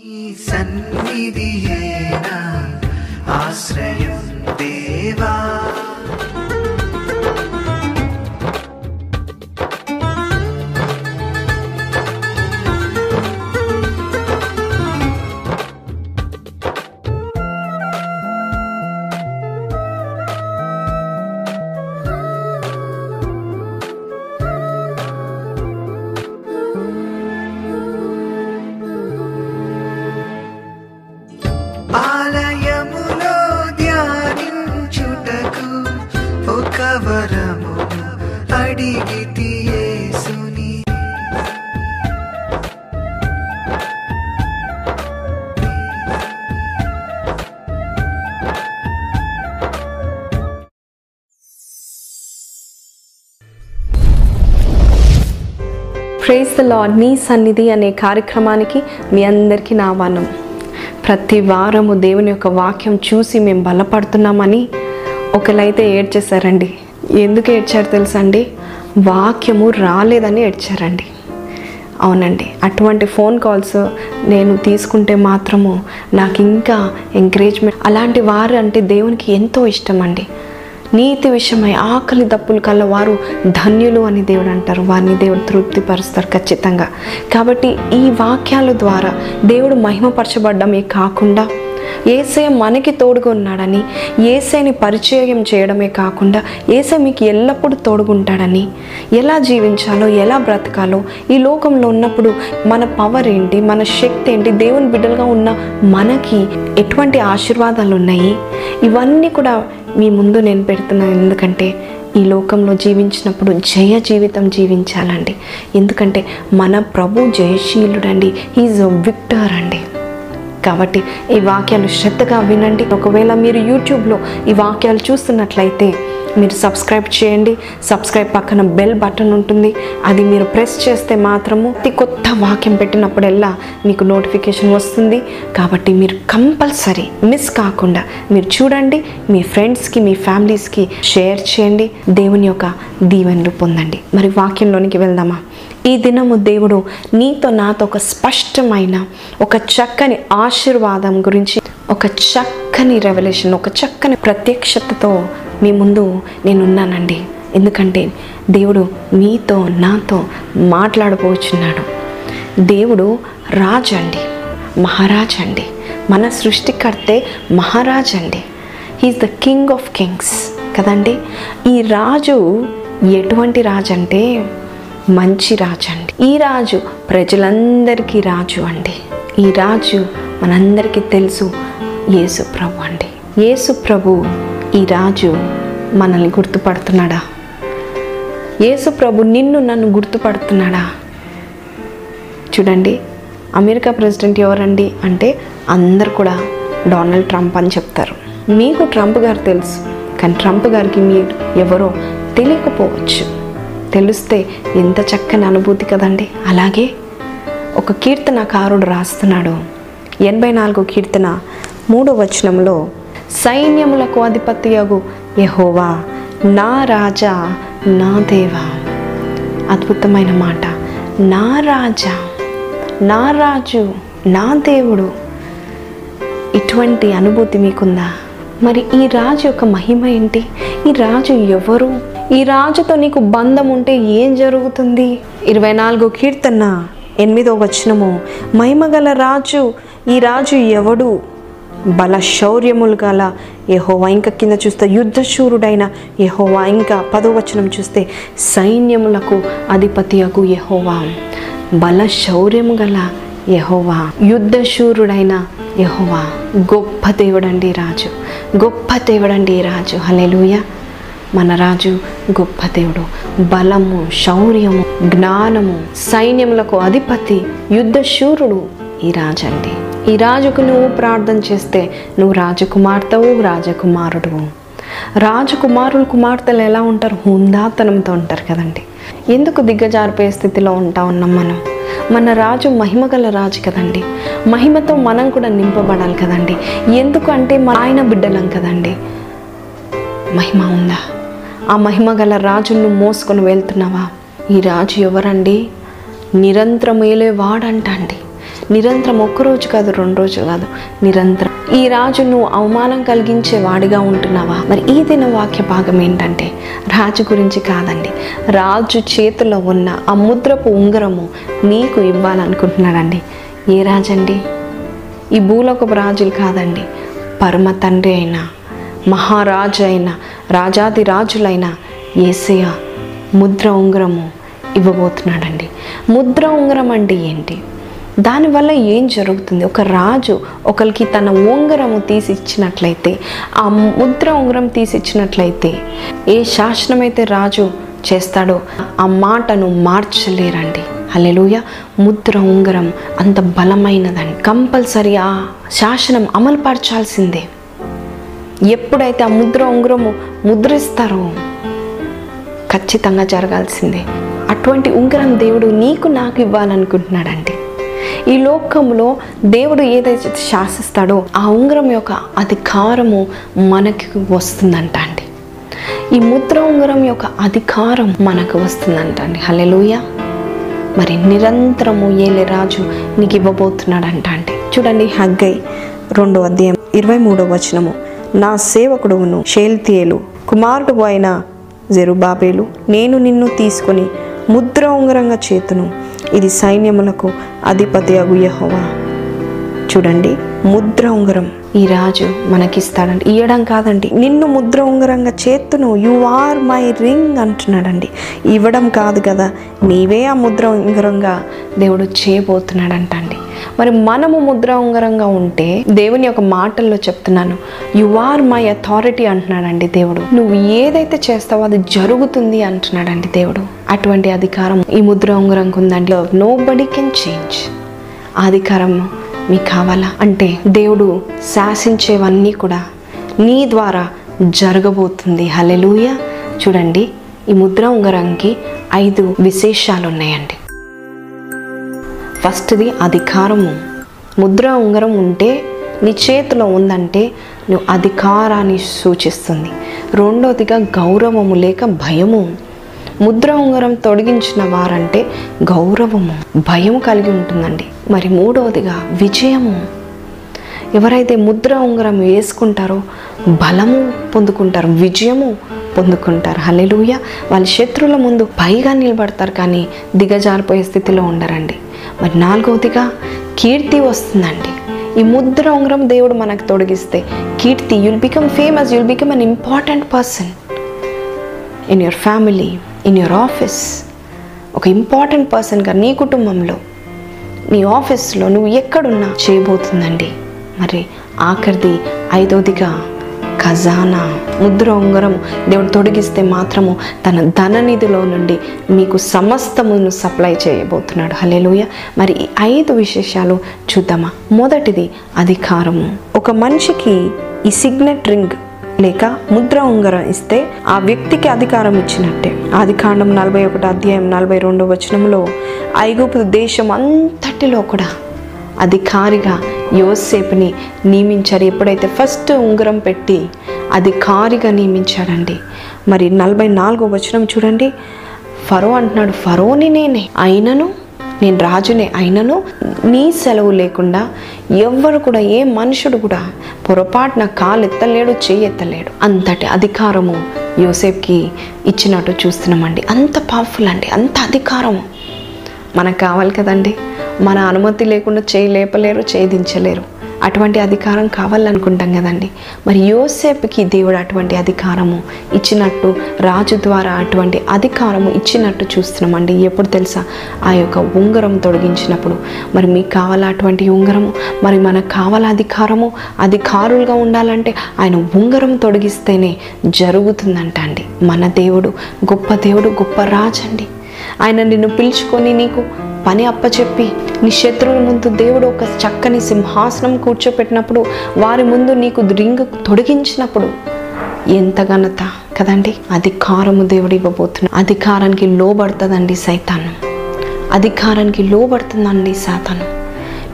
सन्निधि आश्रयं देवा। Praise the lord నీ సన్నిధి అనే కార్యక్రమానికి మీ అందరికీ నా వనం. ప్రతి వారము దేవుని యొక్క వాక్యం చూసి మేము బలపడుతున్నామని ఒకరైతే ఏడ్చేశారండి. ఎందుకు ఏడ్చారు తెలుసండి? వాక్యము రాలేదని ఏడ్చారండి. అవునండి. అటువంటి ఫోన్ కాల్స్ నేను తీసుకుంటే మాత్రము నాకు ఇంకా ఎంకరేజ్మెంట్ అలాంటి వారు అంటే దేవునికి ఎంతో ఇష్టం అండి నీతి విషయమై ఆకలి దప్పులు కల వారు ధన్యులు అని దేవుడు అంటారు. వారిని దేవుడు తృప్తిపరుస్తారు ఖచ్చితంగా. కాబట్టి ఈ వాక్యాల ద్వారా దేవుడు మహిమపరచబడ్డమే కాకుండా ఏసే మనకి తోడుగా ఉన్నాడని ఏసైని పరిచయం చేయడమే కాకుండా ఏసే మీకు ఎల్లప్పుడూ తోడుగుంటాడని. ఎలా జీవించాలో ఎలా బ్రతకాలో ఈ లోకంలో ఉన్నప్పుడు మన పవర్ ఏంటి మన శక్తి ఏంటి దేవుని బిడ్డలుగా ఉన్న మనకి ఎటువంటి ఆశీర్వాదాలు ఉన్నాయి? ఇవన్నీ కూడా మీ ముందు నేను పెడుతున్నాను ఎందుకంటే ఈ లోకంలో జీవించినప్పుడు జయ జీవితం జీవించాలండి. ఎందుకంటే మన ప్రభు జయశీలుడండి. ఈజ్ విక్టర్ అండి. కాబట్టి ఈ వాక్యాలు శ్రద్ధగా వినండి. ఒకవేళ మీరు యూట్యూబ్లో ఈ వాక్యాలు చూస్తున్నట్లయితే మీరు సబ్స్క్రైబ్ చేయండి. సబ్స్క్రైబ్ పక్కన బెల్ బటన్ ఉంటుంది. అది మీరు ప్రెస్ చేస్తే మాత్రము ప్రతి కొత్త వాక్యం పెట్టినప్పుడల్లా మీకు నోటిఫికేషన్ వస్తుంది. కాబట్టి మీరు కంపల్సరీ మిస్ కాకుండా మీరు చూడండి. మీ ఫ్రెండ్స్కి మీ ఫ్యామిలీస్కి షేర్ చేయండి. దేవుని యొక్క దీవెనలు పొందండి. మరి వాక్యంలోనికి వెళ్దామా? ఈ దినము దేవుడు నీతో నాతో ఒక స్పష్టమైన ఒక చక్కని ఆశీర్వాదం గురించి ఒక చక్కని రెవల్యూషన్ ఒక చక్కని ప్రత్యక్షతతో మీ ముందు నేనున్నానండి. ఎందుకంటే దేవుడు మీతో నాతో మాట్లాడబోచున్నాడు. దేవుడు రాజు అండి మహారాజ్ అండి మన సృష్టికర్తే మహారాజ్ అండి. He is the king of kings కదండి. ఈ రాజు ఎటువంటి రాజు అంటే మంచి రాజు అండి. ఈ రాజు ప్రజలందరికీ రాజు అండి. ఈ రాజు మనందరికీ తెలుసు యేసు ప్రభు అండి. యేసు ప్రభు ఈ రాజు మనల్ని గుర్తుపడుతున్నాడా? యేసు ప్రభు నిన్ను నన్ను గుర్తుపడుతున్నాడా? చూడండి అమెరికా ప్రెసిడెంట్ ఎవరండి అంటే అందరు కూడా డొనాల్డ్ ట్రంప్ అని చెప్తారు. మీకు ట్రంప్ గారు తెలుసు కానీ ట్రంప్ గారికి మీరు ఎవరో తెలియకపోవచ్చు. తెలిస్తే ఎంత చక్కని అనుభూతి కదండి. అలాగే ఒక కీర్తనకారుడు రాస్తున్నాడు. ఎనభై నాలుగు కీర్తన మూడో వచనంలో సైన్యములకు అధిపతియగు యహోవా నా రాజా నా దేవా. అద్భుతమైన మాట. నా రాజా నా రాజు నా దేవుడు. ఇటువంటి అనుభూతి మీకుందా? మరి ఈ రాజు యొక్క మహిమ ఏంటి? ఈ రాజు ఎవరు? ఈ రాజుతో నీకు బంధం ఉంటే ఏం జరుగుతుంది? ఇరవై నాలుగో కీర్తన ఎనిమిదో వచనము. మహిమగల రాజు ఈ రాజు ఎవడు? బల శౌర్యములు గల యహోవా. ఇంకా కింద చూస్తే యుద్ధశూరుడైన యహోవా. ఇంకా పదో వచనం చూస్తే సైన్యములకు అధిపతియకు యహోవా. బల శౌర్యము గల యహోవా. యుద్ధశూరుడైన యహోవా. గొప్ప దేవుడండి రాజు. గొప్ప దేవుడండి రాజు. హలెలుయ మన రాజు గొప్ప దేవుడు. బలము శౌర్యము జ్ఞానము సైన్యములకు అధిపతి యుద్ధశూరుడు ఈ రాజు అండి. ఈ రాజుకు నువ్వు ప్రార్థన చేస్తే నువ్వు రాజకుమార్తెవు రాజకుమారుడు. రాజకుమారులు కుమార్తెలు ఎలా ఉంటారు? హుందాతనంతో ఉంటారు కదండి. ఎందుకు దిగ్గజారిపోయే స్థితిలో ఉంటా ఉన్నాం మనం? మన రాజు మహిమ గల రాజు కదండి. మహిమతో మనం కూడా నింపబడాలి కదండి. ఎందుకు అంటే మన ఆయన బిడ్డలం కదండి. మహిమ ఉందా? ఆ మహిమ గల రాజును మోసుకొని వెళ్తున్నావా? ఈ రాజు ఎవరండి? నిరంతరం ఏలే వాడంట అండి నిరంతరం ఒక్కరోజు కాదు రెండు రోజులు కాదు. నిరంతరం. ఈ రాజు నువ్వు అవమానం కలిగించే వాడిగా ఉంటున్నావా? మరి ఈ దిన వాక్య భాగం ఏంటంటే రాజు గురించి కాదండి. రాజు చేతిలో ఉన్న ఆ ముద్రపు ఉంగరము నీకు ఇవ్వాలనుకుంటున్నాడండి. ఏ రాజండి? ఈ భూలోకపు రాజులు కాదండి. పరమ తండ్రి అయినా మహారాజు అయిన రాజాది రాజులైన ఏసయ ముద్ర ఉంగరము ఇవ్వబోతున్నాడండి. ముద్ర ఉంగరం అంటే ఏంటి? దానివల్ల ఏం జరుగుతుంది? ఒక రాజు ఒకరికి తన ఉంగరము తీసి ఇచ్చినట్లయితే ఆ ముద్ర ఉంగరం తీసి ఇచ్చినట్లయితే ఏ శాసనమైతే రాజు చేస్తాడో ఆ మాటను మార్చలేరండి. అల్లెలుయ ముద్ర ఉంగరం అంత బలమైనదండి. కంపల్సరీ ఆ శాసనం అమలుపరచాల్సిందే. ఎప్పుడైతే ఆ ముద్ర ఉంగరము ముద్రిస్తారో ఖచ్చితంగా జరగాల్సిందే. అటువంటి ఉంగరం దేవుడు నీకు నాకు ఇవ్వాలనుకుంటున్నాడండి. ఈ లోకంలో దేవుడు ఏదైతే శాసిస్తాడో ఆ ఉంగరం యొక్క అధికారము మనకి వస్తుందంట అండి ఈ ముద్ర ఉంగరం యొక్క అధికారం మనకు వస్తుందంట అండి హలెలుయ మరి నిరంతరము ఏలే రాజు నీకు ఇవ్వబోతున్నాడంట అండి చూడండి హగ్గై రెండో అధ్యాయం ఇరవై మూడో వచనము. నా సేవకుడును షేల్తియేలు కుమారుడు అయిన జెరుబాబేలు నేను నిన్ను తీసుకొని ముద్ర ఉంగరంగా చేతును. ఇది సైన్యములకు అధిపతి అగు చూడండి ముద్ర ఉంగరం. ఈ రాజు మనకిస్తాడండి. ఇవ్వడం కాదండి. నిన్ను ముద్ర ఉంగరంగా చేత్తును. యు ఆర్ మై రింగ్ అంటున్నాడండి. ఇవ్వడం కాదు కదా. నీవే ఆ ముద్ర ఉంగరంగా దేవుడు చేయబోతున్నాడంట అండి మరి మనము ముద్ర ఉంగరంగా ఉంటే దేవుని యొక్క మాటల్లో చెప్తున్నాను. యు ఆర్ మై అథారిటీ అంటున్నాడండి దేవుడు. నువ్వు ఏదైతే చేస్తావో అది జరుగుతుంది అంటున్నాడండి దేవుడు. అటువంటి అధికారం ఈ ముద్ర ఉంగరంకు ఉందండి నో బడీ కెన్ చేంజ్ అధికారం మీకు కావాలా అంటే దేవుడు శాసించేవన్నీ కూడా నీ ద్వారా జరగబోతుంది. హలెలూయ చూడండి ఈ ముద్ర ఉంగరంకి ఐదు విశేషాలు ఉన్నాయండి ఫస్ట్ది అధికారము. ముద్ర ఉంగరం ఉంటే నీ చేతిలో ఉందంటే నువ్వు అధికారాన్ని సూచిస్తుంది. రెండోదిగా గౌరవము లేక భయము. ముద్ర ఉంగరం తొడిగించిన వారంటే గౌరవము భయం కలిగి ఉంటుందండి. మరి మూడవదిగా విజయము. ఎవరైతే ముద్ర ఉంగరం వేసుకుంటారో బలము పొందుకుంటారు విజయము పొందుకుంటారు. హలెలుయ వాళ్ళ శత్రువుల ముందు పైగా నిలబడతారు కానీ దిగజారిపోయే స్థితిలో ఉండరండి. మరి నాలుగవదిగా కీర్తి వస్తుందండి. ఈ ముద్ర ఉంగరం దేవుడు మనకు తొడిగిస్తే కీర్తి you'll become famous you'll become an important person in your family in your office ఒక ఇంపార్టెంట్ పర్సన్గా నీ కుటుంబంలో నీ ఆఫీస్లో నువ్వు ఎక్కడున్నా చేయబోతుందండి. మరి ఆఖరిది ఐదవదిగా ఖజానా ముద్ర ఉంగరం దేవుడు తొడిగిస్తే మాత్రము తన ధననిధిలో నుండి మీకు సమస్తమును సప్లై చేయబోతున్నాడు. హలేలుయ మరి ఈ ఐదు విశేషాలు చూద్దామా? మొదటిది అధికారము. ఒక మనిషికి ఈ సిగ్నెట్ రింగ్ లేక ముద్ర ఉంగరం ఇస్తే ఆ వ్యక్తికి అధికారం ఇచ్చినట్టే. ఆది కాండం నలభై ఒకటి అధ్యాయం నలభై రెండో వచనంలో ఐగుప్తు దేశం అంతటిలో కూడా అధికారిగా యోసేపుని నియమించారు. ఎప్పుడైతే ఫస్ట్ ఉంగరం పెట్టి అధికారిగా నియమించాడండి మరి నలభై నాలుగో వచనం చూడండి. ఫరో అంటున్నాడు ఫరోని నేనే అయినను నేను రాజునే అయినను నీ సెలవు లేకుండా ఎవ్వరు కూడా ఏ మనుషుడు కూడా పొరపాటున కాలు ఎత్తలేడు చేయి ఎత్తలేడు అంతటి అధికారము యోసేఫ్కి ఇచ్చినట్టు చూస్తున్నామండి. అంత పవర్ఫుల్ అండి. అంత అధికారము మనకు కావాలి కదండి. మన అనుమతి లేకుండా చేయి లేపలేరు చేయి దించలేరు. అటువంటి అధికారం కావాలనుకుంటాం కదండి. మరి యోసేపుకి దేవుడు అటువంటి అధికారము ఇచ్చినట్టు రాజు ద్వారా అటువంటి అధికారము ఇచ్చినట్టు చూస్తున్నామండి. ఎప్పుడు తెలుసా? ఆ యొక్క ఉంగరం తొడిగించినప్పుడు మరి మీకు కావాలా అటువంటి ఉంగరము? మరి మనకు కావాలా అధికారము? అధికారులుగా ఉండాలంటే ఆయన ఉంగరం తొడిగిస్తేనే జరుగుతుందంట అండి మన దేవుడు గొప్ప దేవుడు గొప్ప రాజు అండి ఆయన నిన్ను పిలుచుకొని నీకు పని అప్పచెప్పి నీ శత్రువుల ముందు దేవుడు ఒక చక్కని సింహాసనం కూర్చోపెట్టినప్పుడు వారి ముందు నీకు రింగు తొడిగించినప్పుడు ఎంత ఘనత కదండి? అధికారము దేవుడు ఇవ్వబోతున్నా అధికారానికి లోబడుతుందండి సైతాను. అధికారానికి లోబడుతుందండి సాతాను.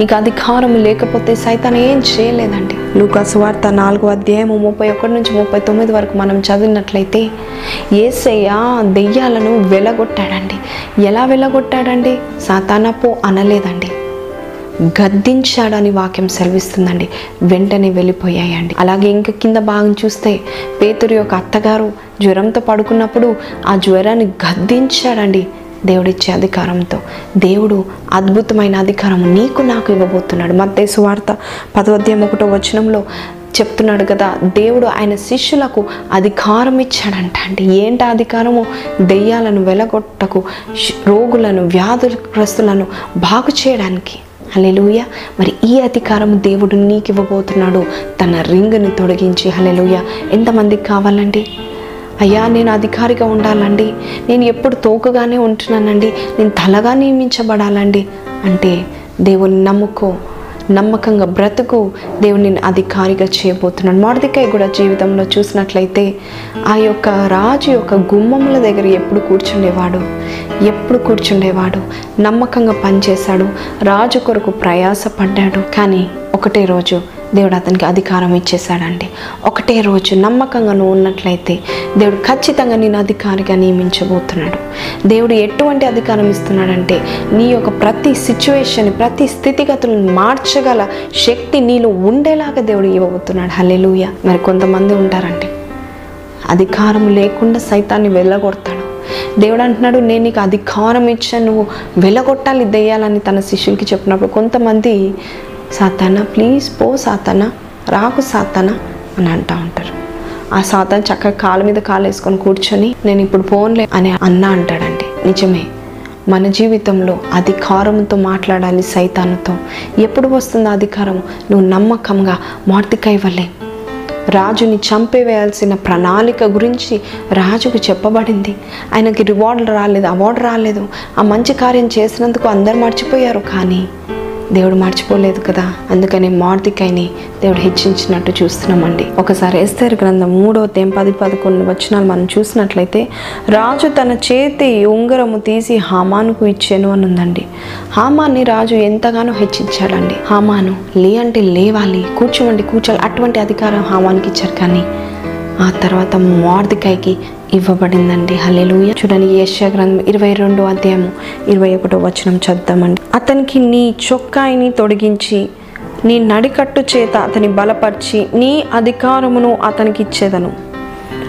నీకు అధికారం లేకపోతే సైతాన్ ఏం చేయలేదండి. లూకాసు వార్త నాలుగో అధ్యాయం ముప్పై ఒకటి నుంచి ముప్పై తొమ్మిది వరకు మనం చదివినట్లయితే ఏసయ్య దెయ్యాలను వెలగొట్టాడండి. ఎలా వెలగొట్టాడండి? సాతానపో అనలేదండి. గద్దించాడని వాక్యం సెలవిస్తుందండి. వెంటనే వెళ్ళిపోయాయండి. అలాగే ఇంకా కింద భాగం చూస్తే పేతురు యొక్క అత్తగారు జ్వరంతో పడుకున్నప్పుడు ఆ జ్వరాన్ని గద్దించాడండి. దేవుడిచ్చే అధికారంతో. దేవుడు అద్భుతమైన అధికారం నీకు నాకు ఇవ్వబోతున్నాడు. మత్తేసు వార్త పదవద్యం ఒకటో వచనంలో చెప్తున్నాడు కదా దేవుడు ఆయన శిష్యులకు అధికారం ఇచ్చాడంట అంటే ఏంటి అధికారము? దెయ్యాలను వెలగొట్టకు రోగులను వ్యాధులగ్రస్తులను బాగు చేయడానికి. హలెలుయ మరి ఈ అధికారం దేవుడు నీకు ఇవ్వబోతున్నాడు. తన రింగుని తొడిగించి హలెలుయ ఎంతమందికి కావాలండి? అయ్యా నేను అధికారిగా ఉండాలండి. నేను ఎప్పుడు తోకగానే ఉంటున్నానండి. నేను తలగా నియమించబడాలండి. అంటే దేవుని నమ్ముకో నమ్మకంగా బ్రతుకు దేవుని అధికారిగా చేయబోతున్నాడు మార్దికాయ కూడా జీవితంలో చూసినట్లయితే ఆ యొక్క రాజు యొక్క గుమ్మముల దగ్గర ఎప్పుడు కూర్చుండేవాడు? ఎప్పుడు కూర్చుండేవాడు? నమ్మకంగా పనిచేశాడు. రాజు కొరకు ప్రయాసపడ్డాడు. కానీ ఒకటే రోజు దేవుడు అతనికి అధికారం ఇచ్చేశాడండి. ఒకటే రోజు నమ్మకంగా నువ్వు ఉన్నట్లయితే దేవుడు ఖచ్చితంగా నేను అధికారిగా నియమించబోతున్నాడు. దేవుడు ఎటువంటి అధికారం ఇస్తున్నాడంటే నీ యొక్క ప్రతి సిచ్యువేషన్ ప్రతి స్థితిగతులను మార్చగల శక్తి నీలో ఉండేలాగా దేవుడు ఇవ్వబోతున్నాడు. హల్లెలూయ మరి కొంతమంది ఉంటారండి. అధికారం లేకుండా సైతాన్ని వెళ్ళగొడతాడు. దేవుడు అంటున్నాడు నేను నీకు అధికారం ఇచ్చాను నువ్వు వెళ్ళగొట్టాలి దెయ్యాలని తన శిష్యులకి చెప్పినప్పుడు. కొంతమంది సాతానా ప్లీజ్ పో సాతానా రాకు సాతానా అని అంటూ ఉంటారు. ఆ సాతాన్ చక్కగా కాళ్ళ మీద కాలు వేసుకొని కూర్చొని నేను ఇప్పుడు పోన్లే అని అన్న అంటాడండి. నిజమే. మన జీవితంలో అధికారంతో మాట్లాడాలి సైతానుతో. ఎప్పుడు వస్తుంది అధికారం నువ్వు నమ్మకంగా మార్తికై వల్లే రాజుని చంపివేయాల్సిన ప్రణాళిక గురించి రాజుకు చెప్పబడింది. ఆయనకి రివార్డులు రాలేదు అవార్డు రాలేదు. ఆ మంచి కార్యం చేసినందుకు అందరు మర్చిపోయారు కానీ దేవుడు మర్చిపోలేదు కదా? అందుకని మార్దికైని దేవుడు హెచ్చించినట్టు చూస్తున్నామండి. ఒకసారి ఎస్తేర్ గ్రంథం మూడో తేం పది పదకొండు వచనాలు మనం చూసినట్లయితే రాజు తన చేతి ఉంగరము తీసి హామానుకు ఇచ్చాను అని ఉందండి హామాన్ని రాజు ఎంతగానో హెచ్చించాడండి. హామాను లే అంటే లేవాలి కూర్చోండి కూర్చోాలి అటువంటి అధికారం హామానికి ఇచ్చారు కానీ ఆ తర్వాత మార్దికాయకి ఇవ్వబడిందండి. హలెలుయ చూడండి యెషయా గ్రంథం ఇరవై రెండో అధ్యాయము ఇరవై ఒకటో వచనం చదువుతామండి అతనికి నీ చొక్కాయిని తొడిగించి నీ నడికట్టు చేత అతని బలపరిచి నీ అధికారమును అతనికి ఇచ్చేదను.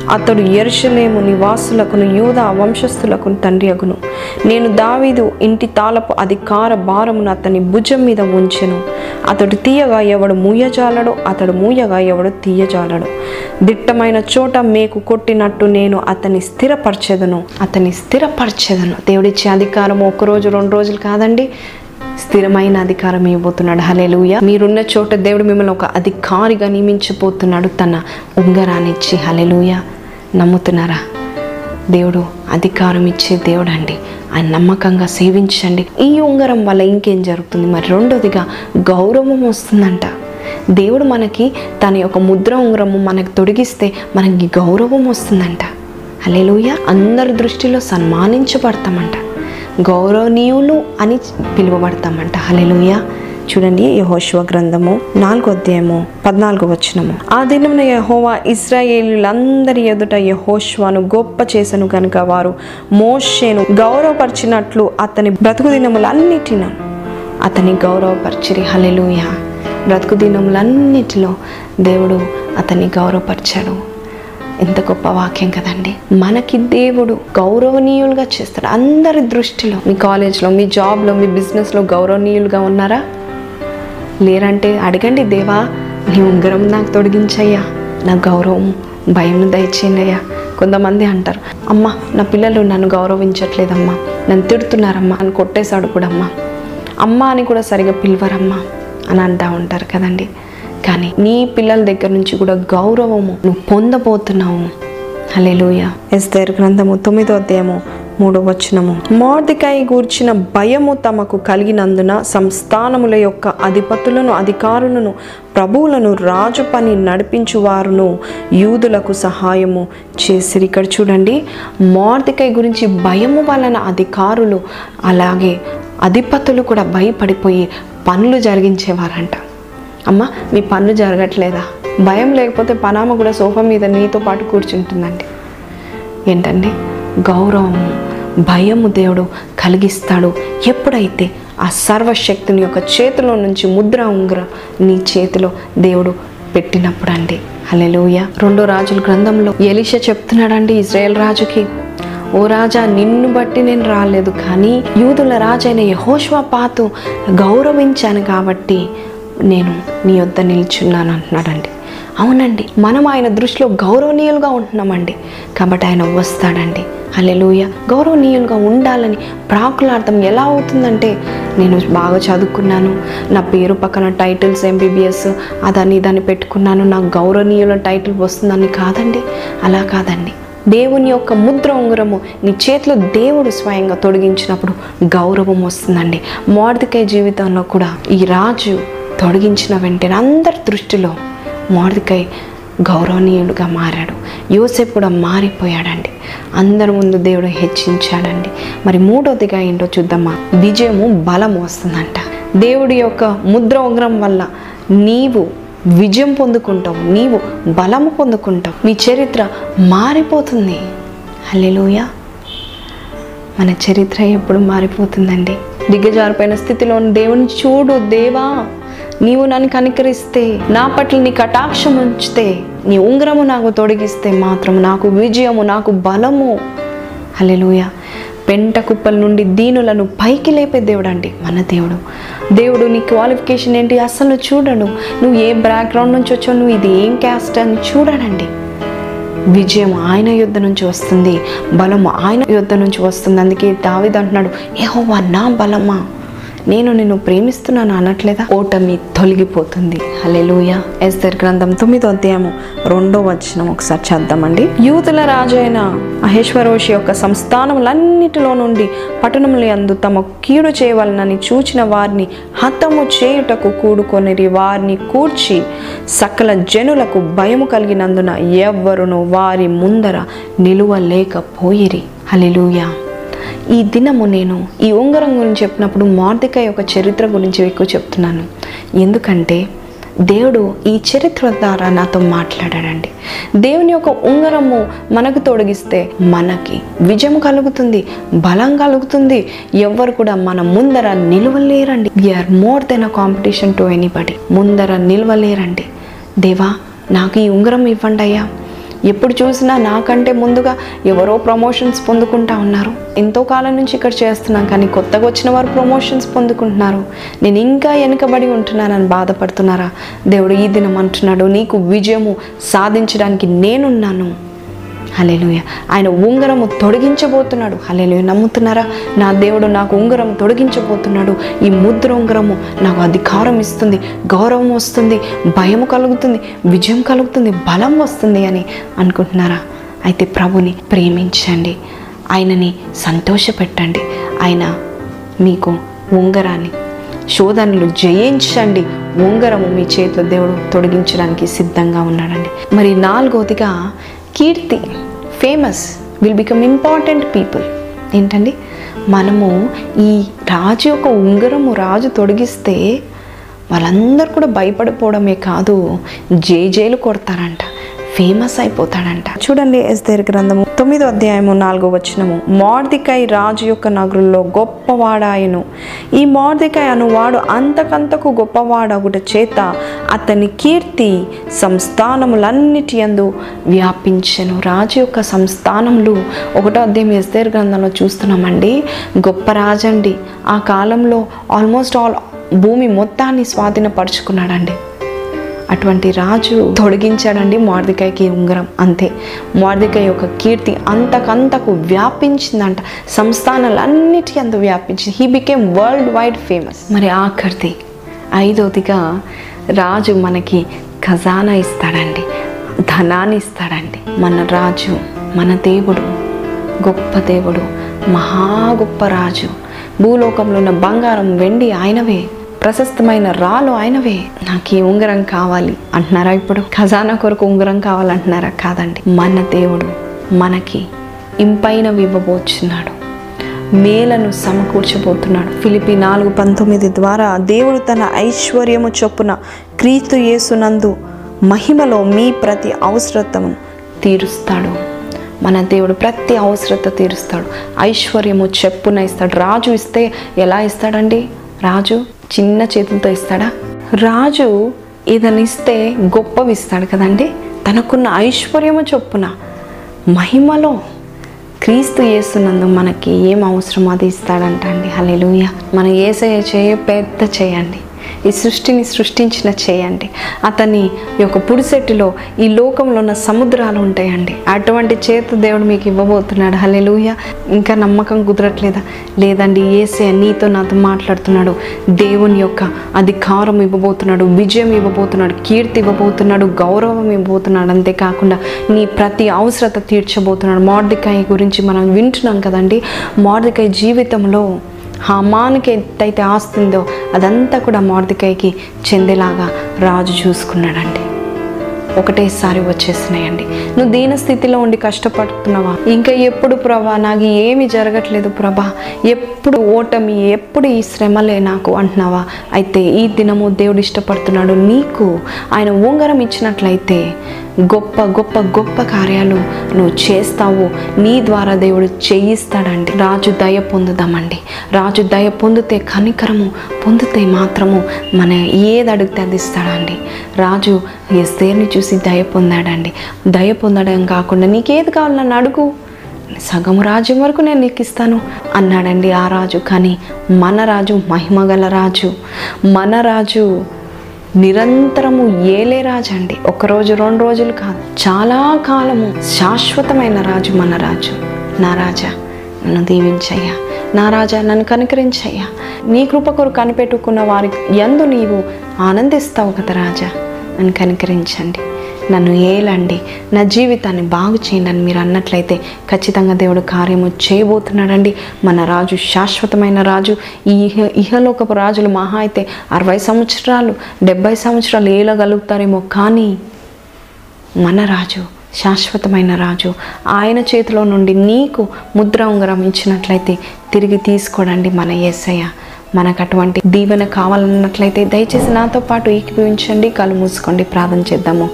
అతడు ఎరుషలేము నివాసులకును యూదా వంశస్థులకు తండ్రి అగును. నేను దావీదు ఇంటి తాళపు అధికార భారమును అతని భుజం మీద ఉంచెను. అతడు తీయగా ఎవడు మూయజాలడు అతడు మూయగా ఎవడు తీయజాలడు. దిట్టమైన చోట మేకు కొట్టినట్టు నేను అతని స్థిరపరచెదను. అతని స్థిరపరచెదను. దేవుడిచ్చే అధికారం ఒకరోజు రెండు రోజులు కాదండి. స్థిరమైన అధికారం ఇవ్వబోతున్నాడు. హలేలుయ మీరున్న చోట దేవుడు మిమ్మల్ని ఒక అధికారిగా నియమించబోతున్నాడు. తన ఉంగరానిచ్చి ఇచ్చి. హలేలుయ నమ్ముతున్నారా? దేవుడు అధికారం ఇచ్చే దేవుడు అండి ఆయన నమ్మకంగా సేవించండి. ఈ ఉంగరం వల్ల ఇంకేం జరుగుతుంది? మరి రెండోదిగా గౌరవం వస్తుందంట. దేవుడు మనకి తన యొక్క ముద్ర ఉంగరము మనకు తొడిగిస్తే మనకి గౌరవం వస్తుందంట. హలేలుయ అందరి దృష్టిలో సన్మానించబడతామంట. గౌరవనీయులు అని పిలువబడతామంట. హలెలుయ చూడండి యహోశివ గ్రంథము నాలుగో అధ్యాయము పద్నాలుగో వచనము. ఆ దినమున యహోవా ఇస్రాయేలులందరి ఎదుట యహోష్వాను గొప్ప చేసను కనుక వారు మోషేను గౌరవపరిచినట్లు అతని బ్రతుకు దినములన్నిటిన అతని గౌరవపరిచిరి. హలెలుయ బ్రతుకు దినములన్నిటిలో దేవుడు అతన్ని గౌరవపరిచాడు. ఎంత గొప్ప వాక్యం కదండి. మనకి దేవుడు గౌరవనీయులుగా చేస్తాడు. అందరి దృష్టిలో మీ కాలేజ్లో మీ జాబ్లో మీ బిజినెస్లో గౌరవనీయులుగా ఉన్నారా? లేరంటే అడగండి దేవా నీ ఉంగరం నాకు తొడిగించయ్యా నా గౌరవం భయం దయచేయండి కొంతమంది అంటారు. అమ్మ నా పిల్లలు నన్ను గౌరవించట్లేదమ్మా నన్ను తిడుతున్నారమ్మా అని కొట్టేశాడు కూడా అమ్మ. అమ్మ అని కూడా సరిగా పిలవరమ్మా అని అంటూ ఉంటారు కదండి. కానీ నీ పిల్లల దగ్గర నుంచి కూడా గౌరవము నువ్వు పొందబోతున్నావు. హలేలుయ ఎస్తేర్ గ్రంథము తొమ్మిదో అధ్యాయము మూడో వచనము. మోర్దికాయ గూర్చిన భయము తమకు కలిగినందున సంస్థానముల యొక్క అధిపతులను అధికారులను ప్రభువులను రాజు పని నడిపించువారును యూదులకు సహాయము చేసిరి. ఇక్కడ చూడండి మోర్దికాయ గురించి భయము వలన అధికారులు అలాగే అధిపతులు కూడా భయపడిపోయి పనులు జరిగించేవారంట. అమ్మ మీ పనులు జరగట్లేదా? భయం లేకపోతే పనామ కూడా సోఫా మీద నీతో పాటు కూర్చుంటుందండి. ఏంటండి? గౌరవము భయము దేవుడు కలిగిస్తాడు. ఎప్పుడైతే ఆ సర్వశక్తిని యొక్క చేతిలో నుంచి ముద్ర ఉంగర నీ చేతిలో దేవుడు పెట్టినప్పుడు అండి అలెలుయ రెండో రాజుల గ్రంథంలో ఎలిష చెప్తున్నాడండి ఇజ్రాయెల్ రాజుకి ఓ రాజా నిన్ను బట్టి నేను రాలేదు కానీ యూదుల రాజైన యహోష్వా పాతు గౌరవించాను కాబట్టి నేను నీ వద్ద నిల్చున్నాను అంటున్నాడండి. అవునండి మనం ఆయన దృష్టిలో గౌరవనీయులుగా ఉంటున్నామండి. కాబట్టి ఆయన వస్తాడండి. హల్లెలూయ. గౌరవనీయులుగా ఉండాలని ప్రాకులార్థం ఎలా అవుతుందంటే నేను బాగా చదువుకున్నాను నా పేరు పక్కన టైటిల్స్ ఎంబీబీఎస్ అదని దాన్ని పెట్టుకున్నాను నాకు గౌరవనీయుల టైటిల్ వస్తుందని కాదండి. అలా కాదండి. దేవుని యొక్క ముద్ర ఉంగరము నీ చేతిలో దేవుడు స్వయంగా తొడిగించినప్పుడు గౌరవం వస్తుందండి. మార్దికై జీవితంలో కూడా ఈ రాజు తొడిగించిన వెంటనే అందరి దృష్టిలో మార్దికై గౌరవనీయుడుగా మారాడు. యోసేపు కూడా మారిపోయాడండి. అందరి ముందు దేవుడు హెచ్చించాడండి. మరి మూడోదిగా ఏంటో చూద్దామా? విజయము బలము వస్తుందంట. దేవుడి యొక్క ముద్ర ఉంగరం వల్ల నీవు విజయం పొందుకుంటావు నీవు బలము పొందుకుంటావు నీ చరిత్ర మారిపోతుంది. హల్లెలూయా. మన చరిత్ర ఎప్పుడు మారిపోతుందండి. దిగజారిపోయిన స్థితిలో ఉన్న దేవుని చూడు దేవా. నీవు నన్ను కనికరిస్తే నా పట్ల నీ కటాక్షం ఉంచితే నీ ఉంగరము నాకు తొడిగిస్తే మాత్రం నాకు విజయము నాకు బలము. అలెలుయ పెంట కుప్పల నుండి దీనులను పైకి లేపే దేవుడు అండి మన దేవుడు. దేవుడు నీ క్వాలిఫికేషన్ ఏంటి అసలు చూడడు. నువ్వు ఏ బ్యాక్గ్రౌండ్ నుంచి వచ్చావు నువ్వు ఇది ఏం క్యాస్ట్ అని చూడడండి విజయం ఆయన యుద్ధ నుంచి వస్తుంది బలము ఆయన యుద్ధ నుంచి వస్తుంది. అందుకే దావిద అంటున్నాడు ఏహోవా నా బలమా? నేను నిన్ను ప్రేమిస్తున్నాను అనట్లేదా? ఓటమి తొలగిపోతుంది. హలెలుయ ఎస్తర్ గ్రంథం తొమ్మిదో అధ్యాయము రెండో వచనం ఒకసారి చేద్దామండి యూతుల రాజైన మహేశ్వరోషి యొక్క సంస్థానములన్నిటిలో నుండి పట్టణములు అందు తమ కీడు చేయవలనని చూచిన వారిని హతము చేయుటకు కూడుకొనిరి వారిని కూర్చి సకల జనులకు భయము కలిగినందున ఎవ్వరును వారి ముందర నిలువలేకపోయిరి. హలెలూయా ఈ దినము నేను ఈ ఉంగరం గురించి చెప్పినప్పుడు మార్దిక యొక్క చరిత్ర గురించి ఎక్కువ చెప్తున్నాను. ఎందుకంటే దేవుడు ఈ చరిత్ర ద్వారా నాతో మాట్లాడాడండి. దేవుని యొక్క ఉంగరము మనకు తొడిగిస్తే మనకి విజయం కలుగుతుంది బలం కలుగుతుంది. ఎవ్వరు కూడా మన ముందర నిలవలేరండి. We are more than a competition to anybody ముందర నిలవలేరండి. దేవా నాకు ఈ ఉంగరం ఇవ్వండి అయ్యా. ఎప్పుడు చూసినా నాకంటే ముందుగా ఎవరో ప్రమోషన్స్ పొందుకుంటా ఉన్నారు. ఎంతో కాలం నుంచి ఇక్కడ చేస్తున్నాం కానీ కొత్తగా వచ్చిన వారు ప్రమోషన్స్ పొందుకుంటున్నారు. నేను ఇంకా వెనుకబడి ఉంటున్నానని బాధపడుతున్నారా? దేవుడు ఈ దినం అంటున్నాడు నీకు విజయము సాధించడానికి నేనున్నాను. హలేలుయ ఆయన ఉంగరము తొడిగించబోతున్నాడు. హలేలుయ నమ్ముతున్నారా? నా దేవుడు నాకు ఉంగరం తొడిగించబోతున్నాడు. ఈ ముద్ర ఉంగరము నాకు అధికారం ఇస్తుంది గౌరవం వస్తుంది భయం కలుగుతుంది విజయం కలుగుతుంది బలం వస్తుంది అని అనుకుంటున్నారా? అయితే ప్రభుని ప్రేమించండి. ఆయనని సంతోషపెట్టండి. ఆయన మీకు ఉంగరాన్ని శోధనలు జయించండి. ఉంగరము మీ చేతిలో దేవుడు తొడిగించడానికి సిద్ధంగా ఉన్నాడండి. మరి నాలుగోదిగా కీర్తి famous will become important people ఏంటండి? మనము ఈ రాజు యొక్క ఉంగరము రాజు తొడిగిస్తే వాళ్ళందరూ కూడా భయపడిపోవడమే కాదు జేజేలు కొడతారంట. ఫేమస్ అయిపోతాడంట. చూడండి ఎస్తేర్ గ్రంథము తొమ్మిదో అధ్యాయము నాలుగో వచనము. మార్దికై రాజు యొక్క నగరుల్లో గొప్పవాడాయను. ఈ మార్దికై అనువాడు అంతకంతకు గొప్పవాడగుట చేత అతని కీర్తి సంస్థానములన్నిటి యందు వ్యాపించను. రాజు యొక్క సంస్థానములు ఒకటో అధ్యాయం ఎస్తేర్ గ్రంథంలో చూస్తున్నామండి. గొప్ప రాజండి. ఆ కాలంలో ఆల్మోస్ట్ ఆల్ భూమి మొత్తాన్ని స్వాధీనపరుచుకున్నాడండి. అటువంటి రాజు తొడిగించాడండి మార్దికాయకి ఉంగరం అంతే. మార్దికాయ యొక్క కీర్తి అంతకంతకు వ్యాపించిందంట. సంస్థానాలన్నిటి అంత వ్యాపించింది. He became world wide famous మరి ఆఖరిది ఐదవదిగా రాజు మనకి ఖజానా ఇస్తాడండి. ధనాన్ని ఇస్తాడండి. మన రాజు మన దేవుడు గొప్ప దేవుడు మహా గొప్ప రాజు. భూలోకంలో ఉన్న బంగారం వెండి ఆయనవే. ప్రశస్తమైన రాళ్ళు ఆయనవే. నాకు ఈ ఉంగరం కావాలి అంటున్నారా ఇప్పుడు? ఖజానా కొరకు ఉంగరం కావాలంటున్నారా? కాదండి. మన దేవుడు మనకి ఇంపైనవి ఇవ్వబోచున్నాడు. మేలను సమకూర్చబోతున్నాడు. ఫిలిపి నాలుగు పంతొమ్మిది ద్వారా దేవుడు తన ఐశ్వర్యము చొప్పున క్రీస్తు యేసునందు మహిమలో మీ ప్రతి అవసరతను తీరుస్తాడు. మన దేవుడు ప్రతి అవసరత తీరుస్తాడు. ఐశ్వర్యము చెప్పున ఇస్తాడు. రాజు ఇస్తే ఎలా ఇస్తాడండి? రాజు చిన్న చేతులతో ఇస్తాడా? రాజు ఏదైనా ఇస్తే గొప్పవి ఇస్తాడు కదండి? తనకున్న ఐశ్వర్యము చొప్పున. మహిమలో క్రీస్తు చేస్తున్నందు మనకి ఏం అవసరమో అది ఇస్తాడంట అండి హల్లెలూయ. మనం ఏసయ్య చేయ పెద్ద చేయండి. ఈ సృష్టిని సృష్టించిన చేయండి. అతని యొక్క పుడిసెట్టులో ఈ లోకంలో ఉన్న సముద్రాలు ఉంటాయండి. అటువంటి చేత దేవుడు మీకు ఇవ్వబోతున్నాడు. హల్లెలూయ. ఇంకా నమ్మకం కుదరట్లేదా? లేదండి ఏసే నీతో నాతో మాట్లాడుతున్నాడు. దేవుని యొక్క అధికారం ఇవ్వబోతున్నాడు విజయం ఇవ్వబోతున్నాడు కీర్తి ఇవ్వబోతున్నాడు గౌరవం ఇవ్వబోతున్నాడు. అంతేకాకుండా నీ ప్రతి అవసరత తీర్చబోతున్నాడు. మార్దికాయ గురించి మనం వింటున్నాం కదండి. మార్దికాయ జీవితంలో హమానికి ఎంతైతే ఆస్తుందో అదంతా కూడా మార్దికాయకి చెందేలాగా రాజు చూసుకున్నాడండి. ఒకటేసారి వచ్చేసినాయండి. నువ్వు దీన స్థితిలో ఉండి కష్టపడుతున్నావా? ఇంకా ఎప్పుడు ప్రభా? నాకు ఏమి జరగట్లేదు ప్రభా. ఎప్పుడు ఓటమి ఎప్పుడు ఈ శ్రమలే నాకు అంటున్నావా? అయితే ఈ దినము దేవుడు ఇష్టపడుతున్నాడు. నీకు ఆయన ఉంగరం ఇచ్చినట్లయితే గొప్ప గొప్ప గొప్ప కార్యాలు నువ్వు చేస్తావు నీ ద్వారా దేవుడు చేయిస్తాడండి. రాజు దయ పొందుదామండి. రాజు దయ పొందితే కనికరము పొందితే మాత్రము మన ఏది అడిగితే అది ఇస్తాడండి. రాజు ఎస్తేర్ని చూసి దయ పొందాడండి. దయ పొందడం కాకుండా నీకేది కావాలని అడుగు. సగం రాజ్యం వరకు నేను నీకు ఇస్తాను అన్నాడండి ఆ రాజు. కానీ మన రాజు మహిమగల రాజు మన రాజు నిరంతరము ఏలే రాజు అండి ఒకరోజు రెండు రోజులు కాదు. చాలా కాలము శాశ్వతమైన రాజు మన రాజు. నా రాజా నన్ను దీవించయ్యా. నా రాజా నన్ను కనుకరించయ్యా. నీ కృప కొరకు కనిపెట్టుకున్న వారికి ఎందు నీవు ఆనందిస్తావు కదా రాజా. నన్ను కనికరించండి. నన్ను ఏలండి. నా జీవితాన్ని బాగు చేయండి అని మీరు అన్నట్లయితే ఖచ్చితంగా దేవుడు కార్యము చేయబోతున్నాడండి. మన రాజు శాశ్వతమైన రాజు ఈ ఇహ ఇహలోకపు రాజులు మహా అయితే అరవై సంవత్సరాలు డెబ్బై సంవత్సరాలు ఏలగలుగుతారేమో కానీ మన రాజు శాశ్వతమైన రాజు ఆయన చేతిలో నుండి నీకు ముద్ర ఉంగరం ఇచ్చినట్లయితే తిరిగి తీసుకోడండి మన యేసయ్య మనకు అటువంటి దీవెన కావాలన్నట్లయితే దయచేసి నాతో పాటు ఏకీభవించండి. కళ్ళు మూసుకోండి. ప్రార్థన చేద్దాము.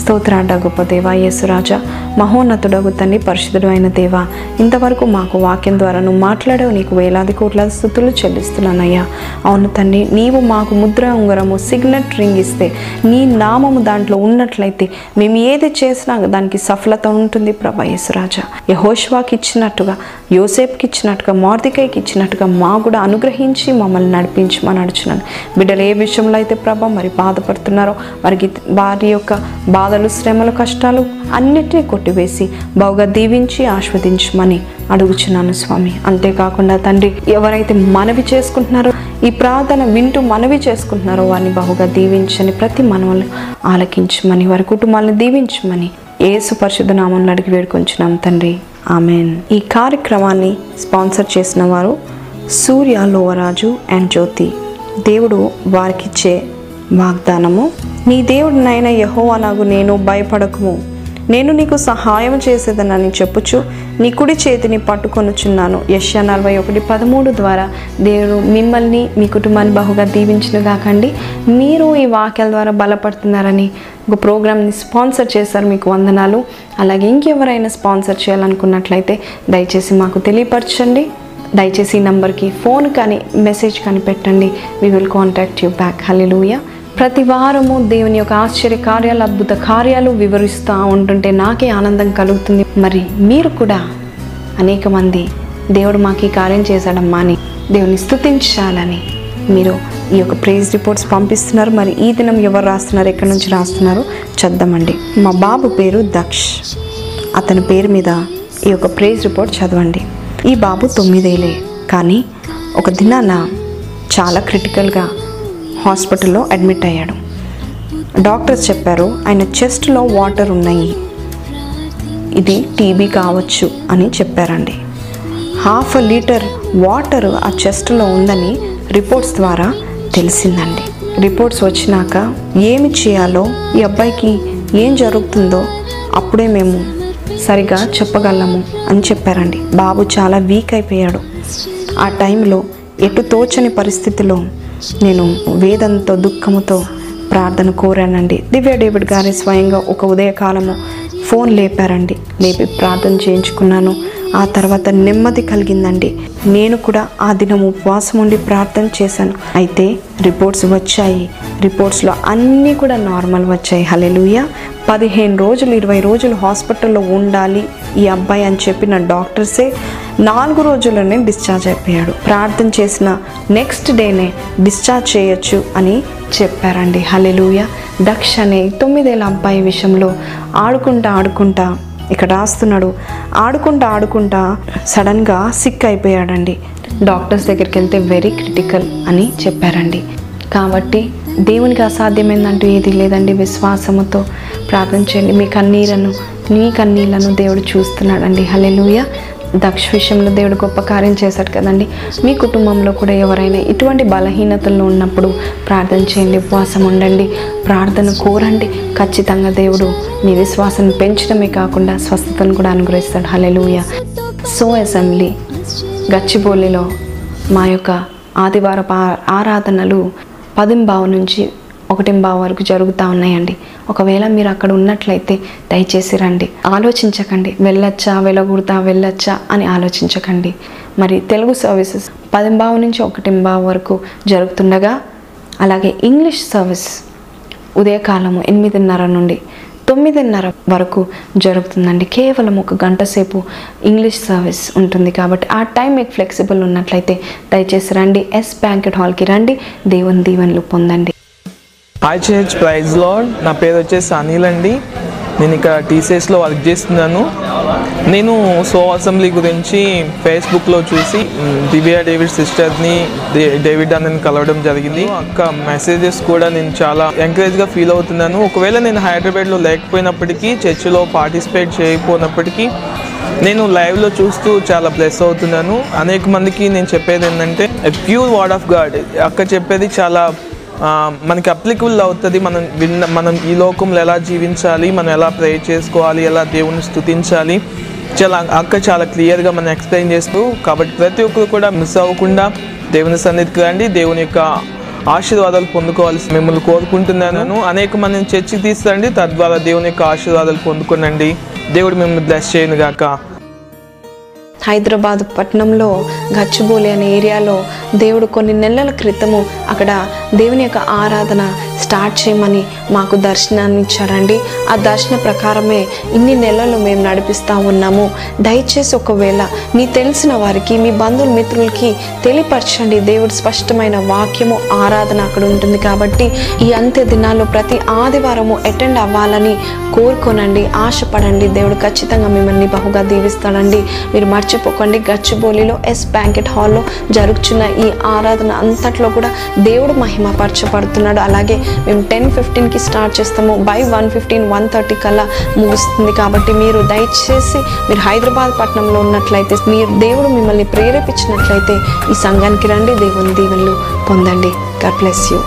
స్తోత్రాంట గొప్ప దేవ యేసురాజా మహోన్నతుడగు తండ్రి పరిశుద్ధుడు అయిన దేవ. ఇంతవరకు మాకు వాక్యం ద్వారా నువ్వు మాట్లాడావు నీకు వేలాది కోట్ల స్థుతులు చెల్లిస్తున్నానయ్యా. అవును తండ్రి నీవు మాకు ముద్ర ఉంగరము సిగ్నెట్ రింగ్ ఇస్తే నీ నామము దాంట్లో ఉన్నట్లయితే మేము ఏది చేసినా దానికి సఫలత ఉంటుంది ప్రభా యేసురాజా యహోష్వాకి ఇచ్చినట్టుగా యోసేప్కి ఇచ్చినట్టుగా మార్దికైకి ఇచ్చినట్టుగా మా కూడా అనుగ్రహించి మమ్మల్ని నడిపించి మా నడుచున్నాను. బిడ్డలు ఏ విషయంలో అయితే ప్రభ మరి బాధపడుతున్నారో వారికి వారి యొక్క బాధలు శ్రమలు కష్టాలు అన్నిటినీ కొట్టివేసి బాగా దీవించి ఆస్వాదించమని అడుగుచున్నాను స్వామి. అంతేకాకుండా తండ్రి ఎవరైతే మనవి చేసుకుంటున్నారో ఈ ప్రార్థన వింటూ మనవి చేసుకుంటున్నారో వారిని బహుగా దీవించని ప్రతి మనవలు ఆలకించమని వారి కుటుంబాలను దీవించమని ఏసు పరిశుద్ధ నామంలో అడిగి వేడుకొంచున్నాం తండ్రి. ఆమెన్. ఈ కార్యక్రమాన్ని స్పాన్సర్ చేసిన వారు సూర్య లోవరాజు అండ్ జ్యోతి. దేవుడు వారికిచ్చే వాగ్దానము నీ దేవుడినైన యహోవా నాకు నేను భయపడకుము. నేను నీకు సహాయం చేసేదనని చెప్పుచు నీ కుడి చేతిని పట్టుకొనుచున్నాను. యశ్యా నలభై ఒకటి పదమూడు ద్వారా దేవుడు మిమ్మల్ని మీ కుటుంబాన్ని బహుగా దీవించిన కాకండి మీరు ఈ వాక్యాల ద్వారా బలపడుతున్నారని ఒక ప్రోగ్రామ్ని స్పాన్సర్ చేశారు మీకు వందనాలు. అలాగే ఇంకెవరైనా స్పాన్సర్ చేయాలనుకున్నట్లయితే దయచేసి మాకు తెలియపరచండి. దయచేసి ఈ నంబర్కి ఫోన్ కానీ మెసేజ్ కానీ పెట్టండి. We will contact you back hallelujah ప్రతి వారము దేవుని యొక్క ఆశ్చర్య కార్యాలు అద్భుత కార్యాలు వివరిస్తూ ఉంటుంటే నాకే ఆనందం కలుగుతుంది. మరి మీరు కూడా అనేక మంది దేవుడు మాకు ఈ కార్యం చేశాడమ్మా అని దేవుని స్థుతించాలని మీరు ఈ యొక్క ప్రైజ్ రిపోర్ట్స్ పంపిస్తున్నారు. మరి ఈ దినం ఎవరు రాస్తున్నారు ఎక్కడి నుంచి రాస్తున్నారు చద్దామండి. మా బాబు పేరు దక్ష్. అతని పేరు మీద ఈ యొక్క ప్రైజ్ రిపోర్ట్ చదవండి. ఈ బాబు తొమ్మిదేలే కానీ ఒక దినాన చాలా క్రిటికల్గా హాస్పిటల్లో అడ్మిట్ అయ్యాడు. డాక్టర్స్ చెప్పారు ఆయన చెస్ట్లో వాటర్ ఉన్నాయి. ఇది టీబీ కావచ్చు అని చెప్పారండి. హాఫ్ లీటర్ వాటర్ ఆ చెస్ట్లో ఉందని రిపోర్ట్స్ ద్వారా తెలిసిందండి. రిపోర్ట్స్ వచ్చినాక ఏమి చేయాలో ఈ అబ్బాయికి ఏం జరుగుతుందో అప్పుడే మేము సరిగా చెప్పగలము అని చెప్పారండి. బాబు చాలా వీక్ అయిపోయాడు. ఆ టైంలో ఎటు తోచని పరిస్థితిలో నేను వేదంతో దుఃఖముతో ప్రార్థన కోరానండి. దివ్య డేవిడ్ గారి స్వయంగా ఒక ఉదయకాలము ఫోన్ లేపారండి. లేపి ప్రార్థన చేయించుకున్నాను. ఆ తర్వాత నెమ్మది కలిగిందండి. నేను కూడా ఆ దినం ఉపవాసం ఉండి ప్రార్థన చేశాను. అయితే రిపోర్ట్స్ వచ్చాయి. రిపోర్ట్స్లో అన్నీ కూడా నార్మల్ వచ్చాయి. హలెలుయ పదిహేను రోజులు ఇరవై రోజులు హాస్పిటల్లో ఉండాలి ఈ అబ్బాయి అని చెప్పిన డాక్టర్సే నాలుగు రోజుల్లోనే డిశ్చార్జ్ అయిపోయాడు. ప్రార్థన చేసిన నెక్స్ట్ డేనే డిశ్చార్జ్ చేయొచ్చు అని చెప్పారండి. హలెలూయ దక్ష అనే తొమ్మిదేళ్ళ అబ్బాయి విషయంలో ఆడుకుంటా ఆడుకుంటా ఇక్కడ రాస్తున్నాడు. ఆడుకుంటా ఆడుకుంటా సడన్గా సిక్ అయిపోయాడండి. డాక్టర్స్ దగ్గరికి వెళ్తే వెరీ క్రిటికల్ అని చెప్పారండి. కాబట్టి దేవునికి అసాధ్యమైందంటూ ఏది లేదండి. విశ్వాసముతో ప్రార్థన చేయండి. మీ కన్నీరను నీ కన్నీళ్ళను దేవుడు చూస్తున్నాడండి. హలెలుయ దక్ష విషయంలో దేవుడు గొప్ప కార్యం చేశాడు కదండి. మీ కుటుంబంలో కూడా ఎవరైనా ఇటువంటి బలహీనతల్లో ఉన్నప్పుడు ప్రార్థన చేయండి. ఉపవాసం ఉండండి. ప్రార్థన కోరండి. ఖచ్చితంగా దేవుడు మీ విశ్వాసాన్ని పెంచడమే కాకుండా స్వస్థతను కూడా అనుగ్రహిస్తాడు. హలెలుయ సో అసెంబ్లీ గచ్చిబౌలిలో మా యొక్క ఆదివారపు ఆ- ఆరాధనలు పదింబావ నుంచి ఒకటింబావ వరకు జరుగుతూ ఉన్నాయండి. ఒకవేళ మీరు అక్కడ ఉన్నట్లయితే దయచేసి రండి. ఆలోచించకండి. వెళ్ళొచ్చా? వెళ్ళకూడదా? వెళ్ళొచ్చా? అని ఆలోచించకండి. మరి తెలుగు సర్వీసెస్ పదింబావ నుంచి ఒకటింబావ వరకు జరుగుతుండగా అలాగే ఇంగ్లీష్ సర్వీస్ ఉదయకాలము ఎనిమిదిన్నర నుండి తొమ్మిదిన్నర వరకు జరుగుతుందండి. కేవలం ఒక గంట సేపు ఇంగ్లీష్ సర్వీస్ ఉంటుంది కాబట్టి ఆ టైం మీకు ఫ్లెక్సిబుల్ ఉన్నట్లయితే దయచేసి రండి. ఎస్ బ్యాంకెట్ హాల్కి రండి. దేవుని దీవెనలు పొందండి. ఐచిహెచ్ చర్చ్ ప్రైజ్ లార్డ్ నా పేరు వచ్చేసి అనిల్ అండి. నేను ఇక్కడ టీసీఎస్లో వర్క్ చేస్తున్నాను. నేను సో అసెంబ్లీ గురించి ఫేస్బుక్లో చూసి దివ్యా డేవిడ్ సిస్టర్ని డేవిడ్ అన్నని కలవడం జరిగింది. అక్క మెసేజెస్ కూడా నేను చాలా ఎంకరేజ్గా ఫీల్ అవుతున్నాను. ఒకవేళ నేను హైదరాబాద్లో లేకపోయినప్పటికీ చర్చిలో పార్టిసిపేట్ చేయకపోయినప్పటికీ నేను లైవ్లో చూస్తూ చాలా బ్లెస్ అవుతున్నాను. అనేక మందికి నేను చెప్పేది ఏంటంటే ప్యూర్ వర్డ్ ఆఫ్ గాడ్ అక్క చెప్పేది చాలా మనకి అప్లికబుల్ అవుతుంది. మనం విన్న మనం ఈ లోకంలో ఎలా జీవించాలి మనం ఎలా ప్రే చేసుకోవాలి ఎలా దేవుని స్థుతించాలి చాలా అక్క చాలా క్లియర్గా మనం ఎక్స్ప్లెయిన్ చేస్తూ కాబట్టి ప్రతి ఒక్కరు కూడా మిస్ అవ్వకుండా దేవుని సన్నిధికి రండి. దేవుని యొక్క ఆశీర్వాదాలు పొందుకోవాల్సి మిమ్మల్ని కోరుకుంటున్నాను. అనేక మందిని చర్చికి తీసుకురండి. తద్వారా దేవుని యొక్క ఆశీర్వాదాలు పొందుకోనండి. దేవుడు మిమ్మల్ని బ్లెస్ చేయను గాక హైదరాబాద్ పట్టణంలో గచ్చిబౌలి అనే ఏరియాలో దేవుడు కొన్ని నెలల క్రితము అక్కడ దేవుని యొక్క ఆరాధన స్టార్ట్ చేయమని మాకు దర్శనాన్ని ఇచ్చారండి ఆ దర్శన ప్రకారమే ఇన్ని నెలలు మేము నడిపిస్తూ ఉన్నాము. దయచేసి ఒకవేళ మీ తెలిసిన వారికి మీ బంధువులు మిత్రులకి తెలియపరచండి. దేవుడు స్పష్టమైన వాక్యము ఆరాధన అక్కడ ఉంటుంది కాబట్టి ఈ అంత్య దినాల్లో ప్రతి ఆదివారము అటెండ్ అవ్వాలని కోరుకోనండి ఆశపడండి. దేవుడు ఖచ్చితంగా మిమ్మల్ని బహుగా దీవిస్తాడండి. మీరు మర్చిపోకండి. గచ్చిబౌలిలో ఎస్ బ్యాంకెట్ హాల్లో జరుగుతున్న ఈ ఆరాధన అంతట్లో కూడా దేవుడు మహిమపరచబడుతున్నాడు. అలాగే మేము టెన్ ఫిఫ్టీన్కి స్టార్ట్ చేస్తాము. By one fifteen one thirty కల్లా ముగుస్తుంది కాబట్టి మీరు దయచేసి మీరు హైదరాబాద్ పట్టణంలో ఉన్నట్లయితే మీరు దేవుడు మిమ్మల్ని ప్రేరేపించినట్లయితే ఈ సంఘానికి రండి. దేవుని దీవెనలు పొందండి. God bless you